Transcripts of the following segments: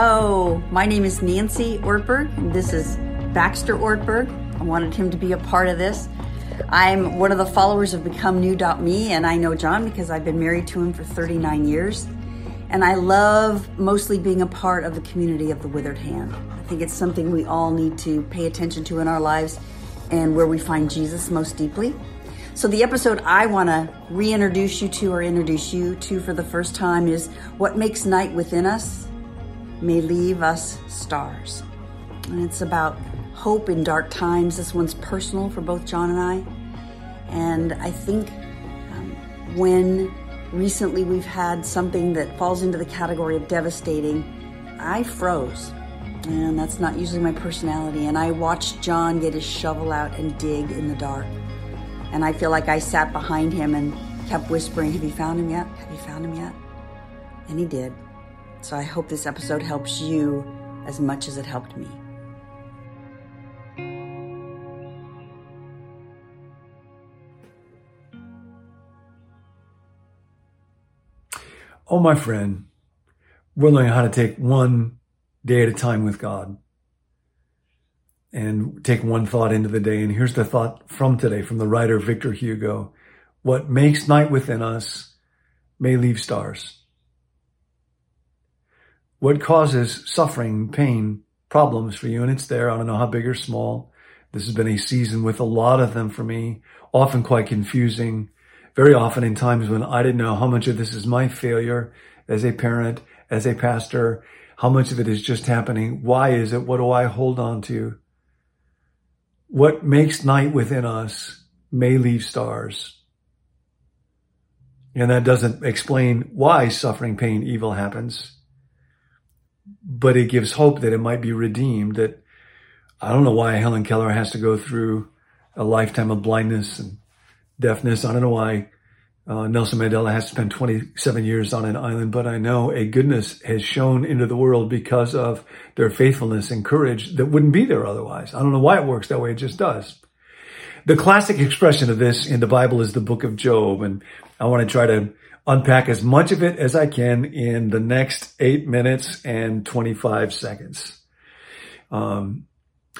Hello, my name is Nancy Ortberg, and this is Baxter Ortberg. I wanted him to be a part of this. I'm one of the followers of BecomeNew.me, and I know John because I've been married to him for 39 years. And I love mostly being a part of the community of the withered hand. I think it's something we all need to pay attention to in our lives and where we find Jesus most deeply. So, the episode I want to reintroduce you to or introduce you to for the first time is What Makes Night Within Us May Leave Us Stars. And it's about hope in dark times. This one's personal for both John and I. And I think um, when recently we've had something that falls into the category of devastating, I froze. And that's not usually my personality. And I watched John get his shovel out and dig in the dark. And I feel like I sat behind him and kept whispering, Have you found him yet? Have you found him yet? And he did. So I hope this episode helps you as much as it helped me. Oh, my friend, we're learning how to take one day at a time with God and take one thought into the day. And here's the thought from today from the writer Victor Hugo. What makes night within us may leave stars. What causes suffering, pain, problems for you? And it's there. I don't know how big or small. This has been a season with a lot of them for me, often quite confusing, very often in times when I didn't know how much of this is my failure as a parent, as a pastor, how much of it is just happening. Why is it? What do I hold on to? What makes night within us may leave stars. And that doesn't explain why suffering, pain, evil happens. But it gives hope that it might be redeemed. That I don't know why Helen Keller has to go through a lifetime of blindness and deafness. I don't know why uh, Nelson Mandela has spent 27 years on an island, but I know a goodness has shown into the world because of their faithfulness and courage that wouldn't be there otherwise. I don't know why it works that way. It just does. The classic expression of this in the Bible is the book of Job. And I want to try to unpack as much of it as I can in the next eight minutes and 25 seconds. Um,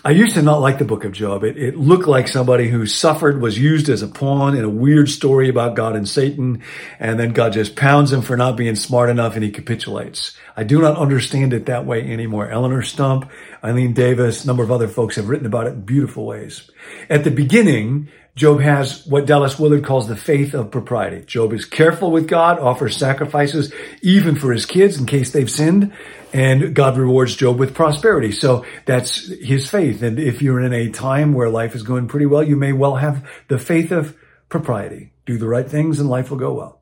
I used to not like the book of Job. It, it, looked like somebody who suffered was used as a pawn in a weird story about God and Satan. And then God just pounds him for not being smart enough and he capitulates. I do not understand it that way anymore. Eleonore Stump, Eileen Davis, a number of other folks have written about it in beautiful ways. At the beginning, Job has what Dallas Willard calls the faith of propriety. Job is careful with God, offers sacrifices even for his kids in case they've sinned, and God rewards Job with prosperity. So that's his faith. And if you're in a time where life is going pretty well, you may well have the faith of propriety. Do the right things and life will go well.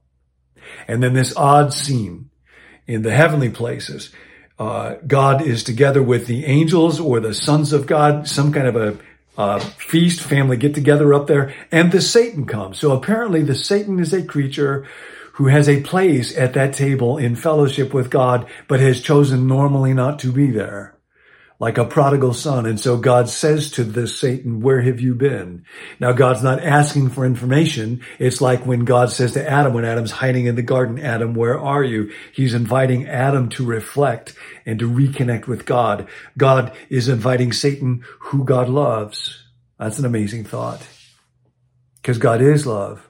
And then this odd scene in the heavenly places. Uh, God is together with the angels or the sons of God, some kind of a uh, feast, family get together up there, and the Satan comes. So apparently the Satan is a creature who has a place at that table in fellowship with God, but has chosen normally not to be there like a prodigal son. And so God says to this Satan, where have you been? Now God's not asking for information. It's like when God says to Adam, when Adam's hiding in the garden, Adam, where are you? He's inviting Adam to reflect and to reconnect with God. God is inviting Satan, who God loves. That's an amazing thought. Because God is love.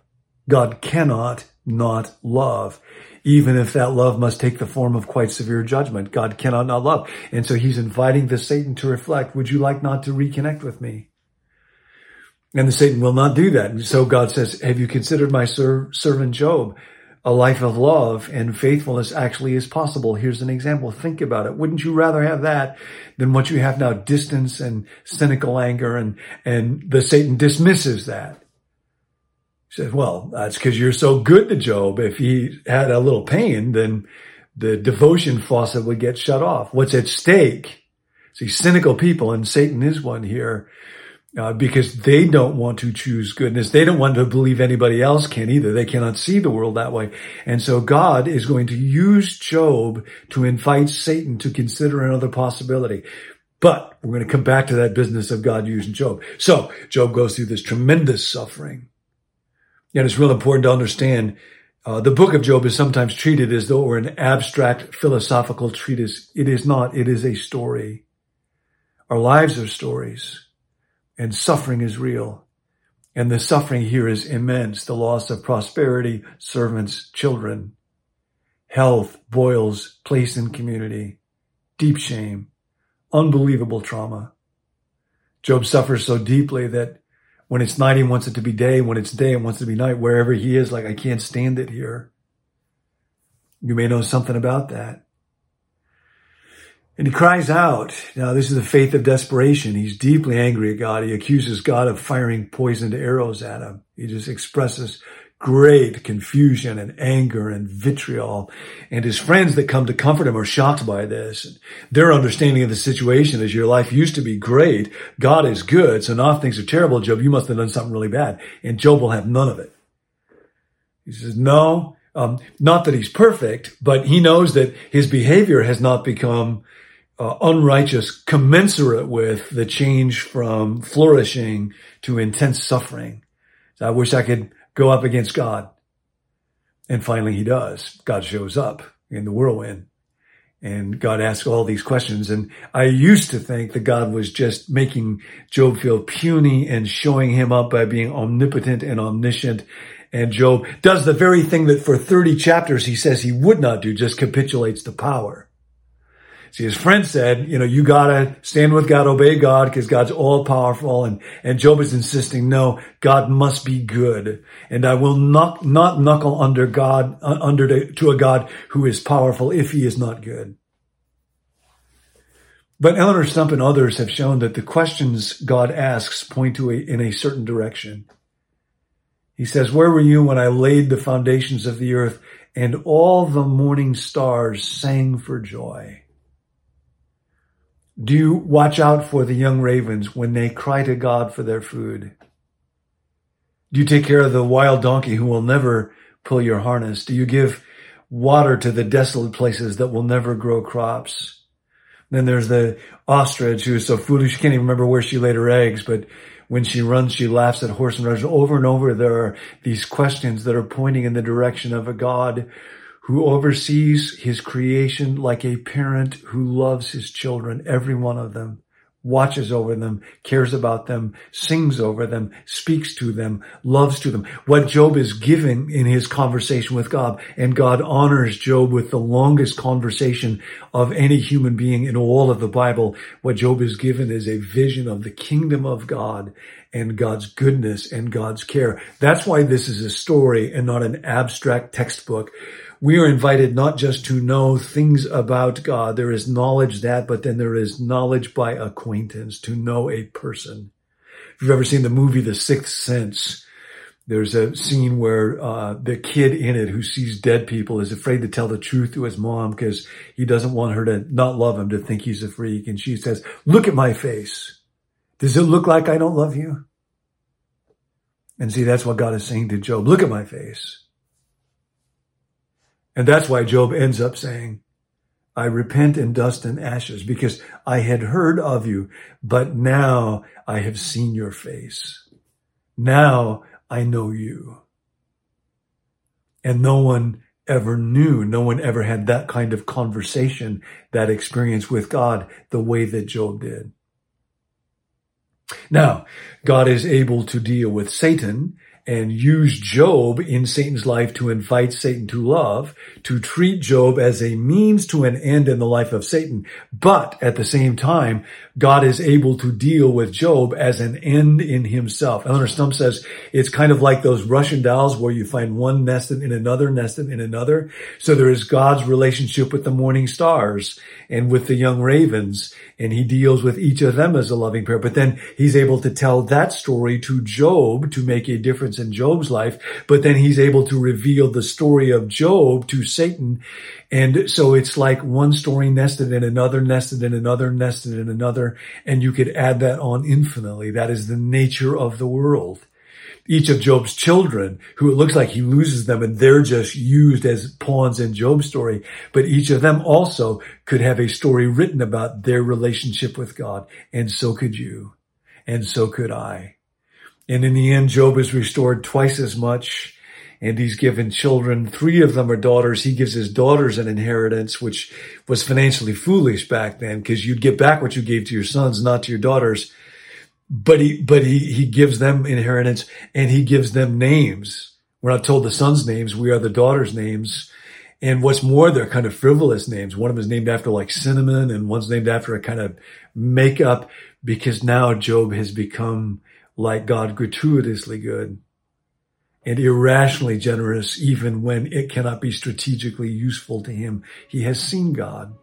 God cannot not love even if that love must take the form of quite severe judgment. God cannot not love. And so he's inviting the Satan to reflect, would you like not to reconnect with me? And the Satan will not do that. And so God says, have you considered my ser- servant Job? A life of love and faithfulness actually is possible. Here's an example. Think about it. Wouldn't you rather have that than what you have now? Distance and cynical anger and, and the Satan dismisses that says, well, that's because you're so good to Job. If he had a little pain, then the devotion faucet would get shut off. What's at stake? See, cynical people, and Satan is one here, uh, because they don't want to choose goodness. They don't want to believe anybody else can either. They cannot see the world that way. And so God is going to use Job to invite Satan to consider another possibility. But we're going to come back to that business of God using Job. So Job goes through this tremendous suffering. And it's real important to understand Uh, the book of Job is sometimes treated as though it were an abstract philosophical treatise. It is not. It is a story. Our lives are stories and suffering is real. And the suffering here is immense. The loss of prosperity, servants, children, health, boils, place in community, deep shame, unbelievable trauma. Job suffers so deeply that when it's night, he wants it to be day. When it's day, he wants it to be night. Wherever he is, like, I can't stand it here. You may know something about that. And he cries out. Now, this is the faith of desperation. He's deeply angry at God. He accuses God of firing poisoned arrows at him. He just expresses great confusion and anger and vitriol. And his friends that come to comfort him are shocked by this. Their understanding of the situation is your life used to be great. God is good. So now things are terrible. Job, you must have done something really bad. And Job will have none of it. He says, no, um, not that he's perfect, but he knows that his behavior has not become uh, unrighteous commensurate with the change from flourishing to intense suffering. So I wish I could go up against God. And finally he does. God shows up in the whirlwind and God asks all these questions. And I used to think that God was just making Job feel puny and showing him up by being omnipotent and omniscient. And Job does the very thing that for 30 chapters he says he would not do, just capitulates to power. See, his friend said, you know, you gotta stand with God, obey God, because God's all powerful. And, and Job is insisting, no, God must be good. And I will not, not knuckle under God, uh, under to, to a God who is powerful if he is not good. But Eleonore Stump and others have shown that the questions God asks point to a, in a certain direction. He says, where were you when I laid the foundations of the earth and all the morning stars sang for joy? Do you watch out for the young ravens when they cry to God for their food? Do you take care of the wild donkey who will never pull your harness? Do you give water to the desolate places that will never grow crops? Then there's the ostrich who is so foolish she can't even remember where she laid her eggs, but when she runs, she laughs at horse and rider. Over and over, there are these questions that are pointing in the direction of a God who oversees his creation like a parent who loves his children, every one of them, watches over them, cares about them, sings over them, speaks to them, loves to them. What Job is given in his conversation with God, and God honors Job with the longest conversation of any human being in all of the Bible. What Job is given is a vision of the kingdom of God and God's goodness and God's care. That's why this is a story and not an abstract textbook we are invited not just to know things about God. There is knowledge that, but then there is knowledge by acquaintance to know a person. If you've ever seen the movie The Sixth Sense, there's a scene where uh, the kid in it who sees dead people is afraid to tell the truth to his mom because he doesn't want her to not love him, to think he's a freak. And she says, look at my face. Does it look like I don't love you? And see, that's what God is saying to Job. Look at my face. And that's why Job ends up saying, I repent in dust and ashes because I had heard of you, but now I have seen your face. Now I know you. And no one ever knew, no one ever had that kind of conversation, that experience with God the way that Job did. Now, God is able to deal with Satan and use Job in Satan's life to invite Satan to love, to treat Job as a means to an end in the life of Satan. But at the same time, God is able to deal with Job as an end in himself. Eleonore Stump says it's kind of like those Russian dolls where you find one nested in another, nested in another. So there is God's relationship with the morning stars and with the young ravens, and he deals with each of them as a loving pair. But then he's able to tell that story to Job to make a difference in Job's life. But then he's able to reveal the story of Job to Satan. And so it's like one story nested in another, nested in another, nested in another. And you could add that on infinitely. That is the nature of the world each of Job's children, who it looks like he loses them and they're just used as pawns in Job's story. But each of them also could have a story written about their relationship with God. And so could you. And so could I. And in the end, Job is restored twice as much. and he's given children. Three of them are daughters. He gives his daughters an inheritance, which was financially foolish back then because you'd get back what you gave to your sons, not to your daughters. But he, but he, he gives them inheritance and he gives them names. We're not told the sons' names. We are the daughters' names. And what's more, they're kind of frivolous names. One of them is named after like cinnamon and one's named after a kind of makeup because now Job has become like God gratuitously good and irrationally generous even when it cannot be strategically useful to him. He has seen God.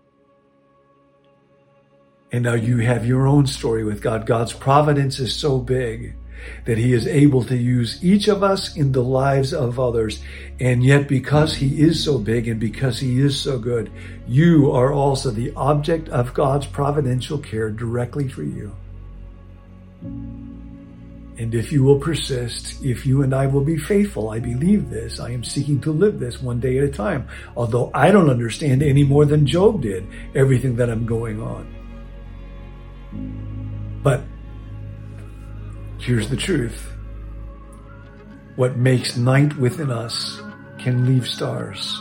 And now you have your own story with God. God's providence is so big that he is able to use each of us in the lives of others. And yet, because he is so big and because he is so good, you are also the object of God's providential care directly for you. And if you will persist, if you and I will be faithful, I believe this. I am seeking to live this one day at a time. Although I don't understand any more than Job did everything that I'm going on. But here's the truth. What makes night within us can leave stars.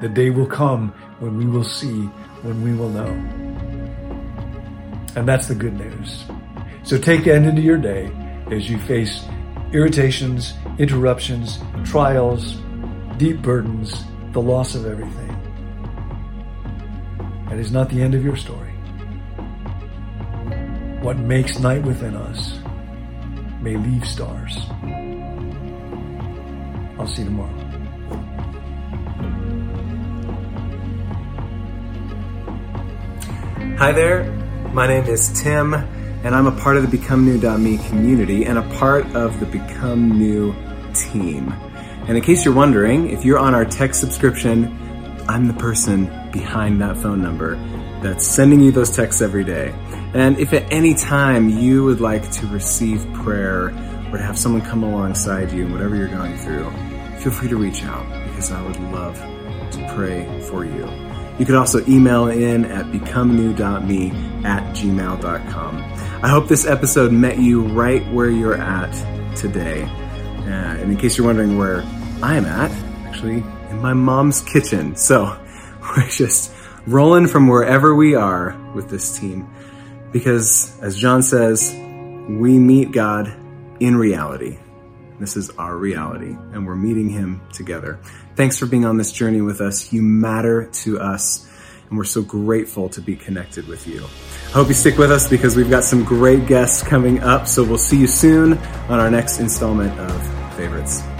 The day will come when we will see, when we will know. And that's the good news. So take that into your day as you face irritations, interruptions, trials, deep burdens, the loss of everything. That is not the end of your story. What makes night within us may leave stars. I'll see you tomorrow. Hi there, my name is Tim and I'm a part of the Become New.me community and a part of the Become New team. And in case you're wondering, if you're on our text subscription, I'm the person behind that phone number that's sending you those texts every day. And if at any time you would like to receive prayer or to have someone come alongside you in whatever you're going through, feel free to reach out because I would love to pray for you. You could also email in at becomenew.me at gmail.com. I hope this episode met you right where you're at today. Uh, and in case you're wondering where I'm at, actually in my mom's kitchen. So we're just rolling from wherever we are with this team. Because as John says, we meet God in reality. This is our reality, and we're meeting Him together. Thanks for being on this journey with us. You matter to us, and we're so grateful to be connected with you. I hope you stick with us because we've got some great guests coming up. So we'll see you soon on our next installment of Favorites.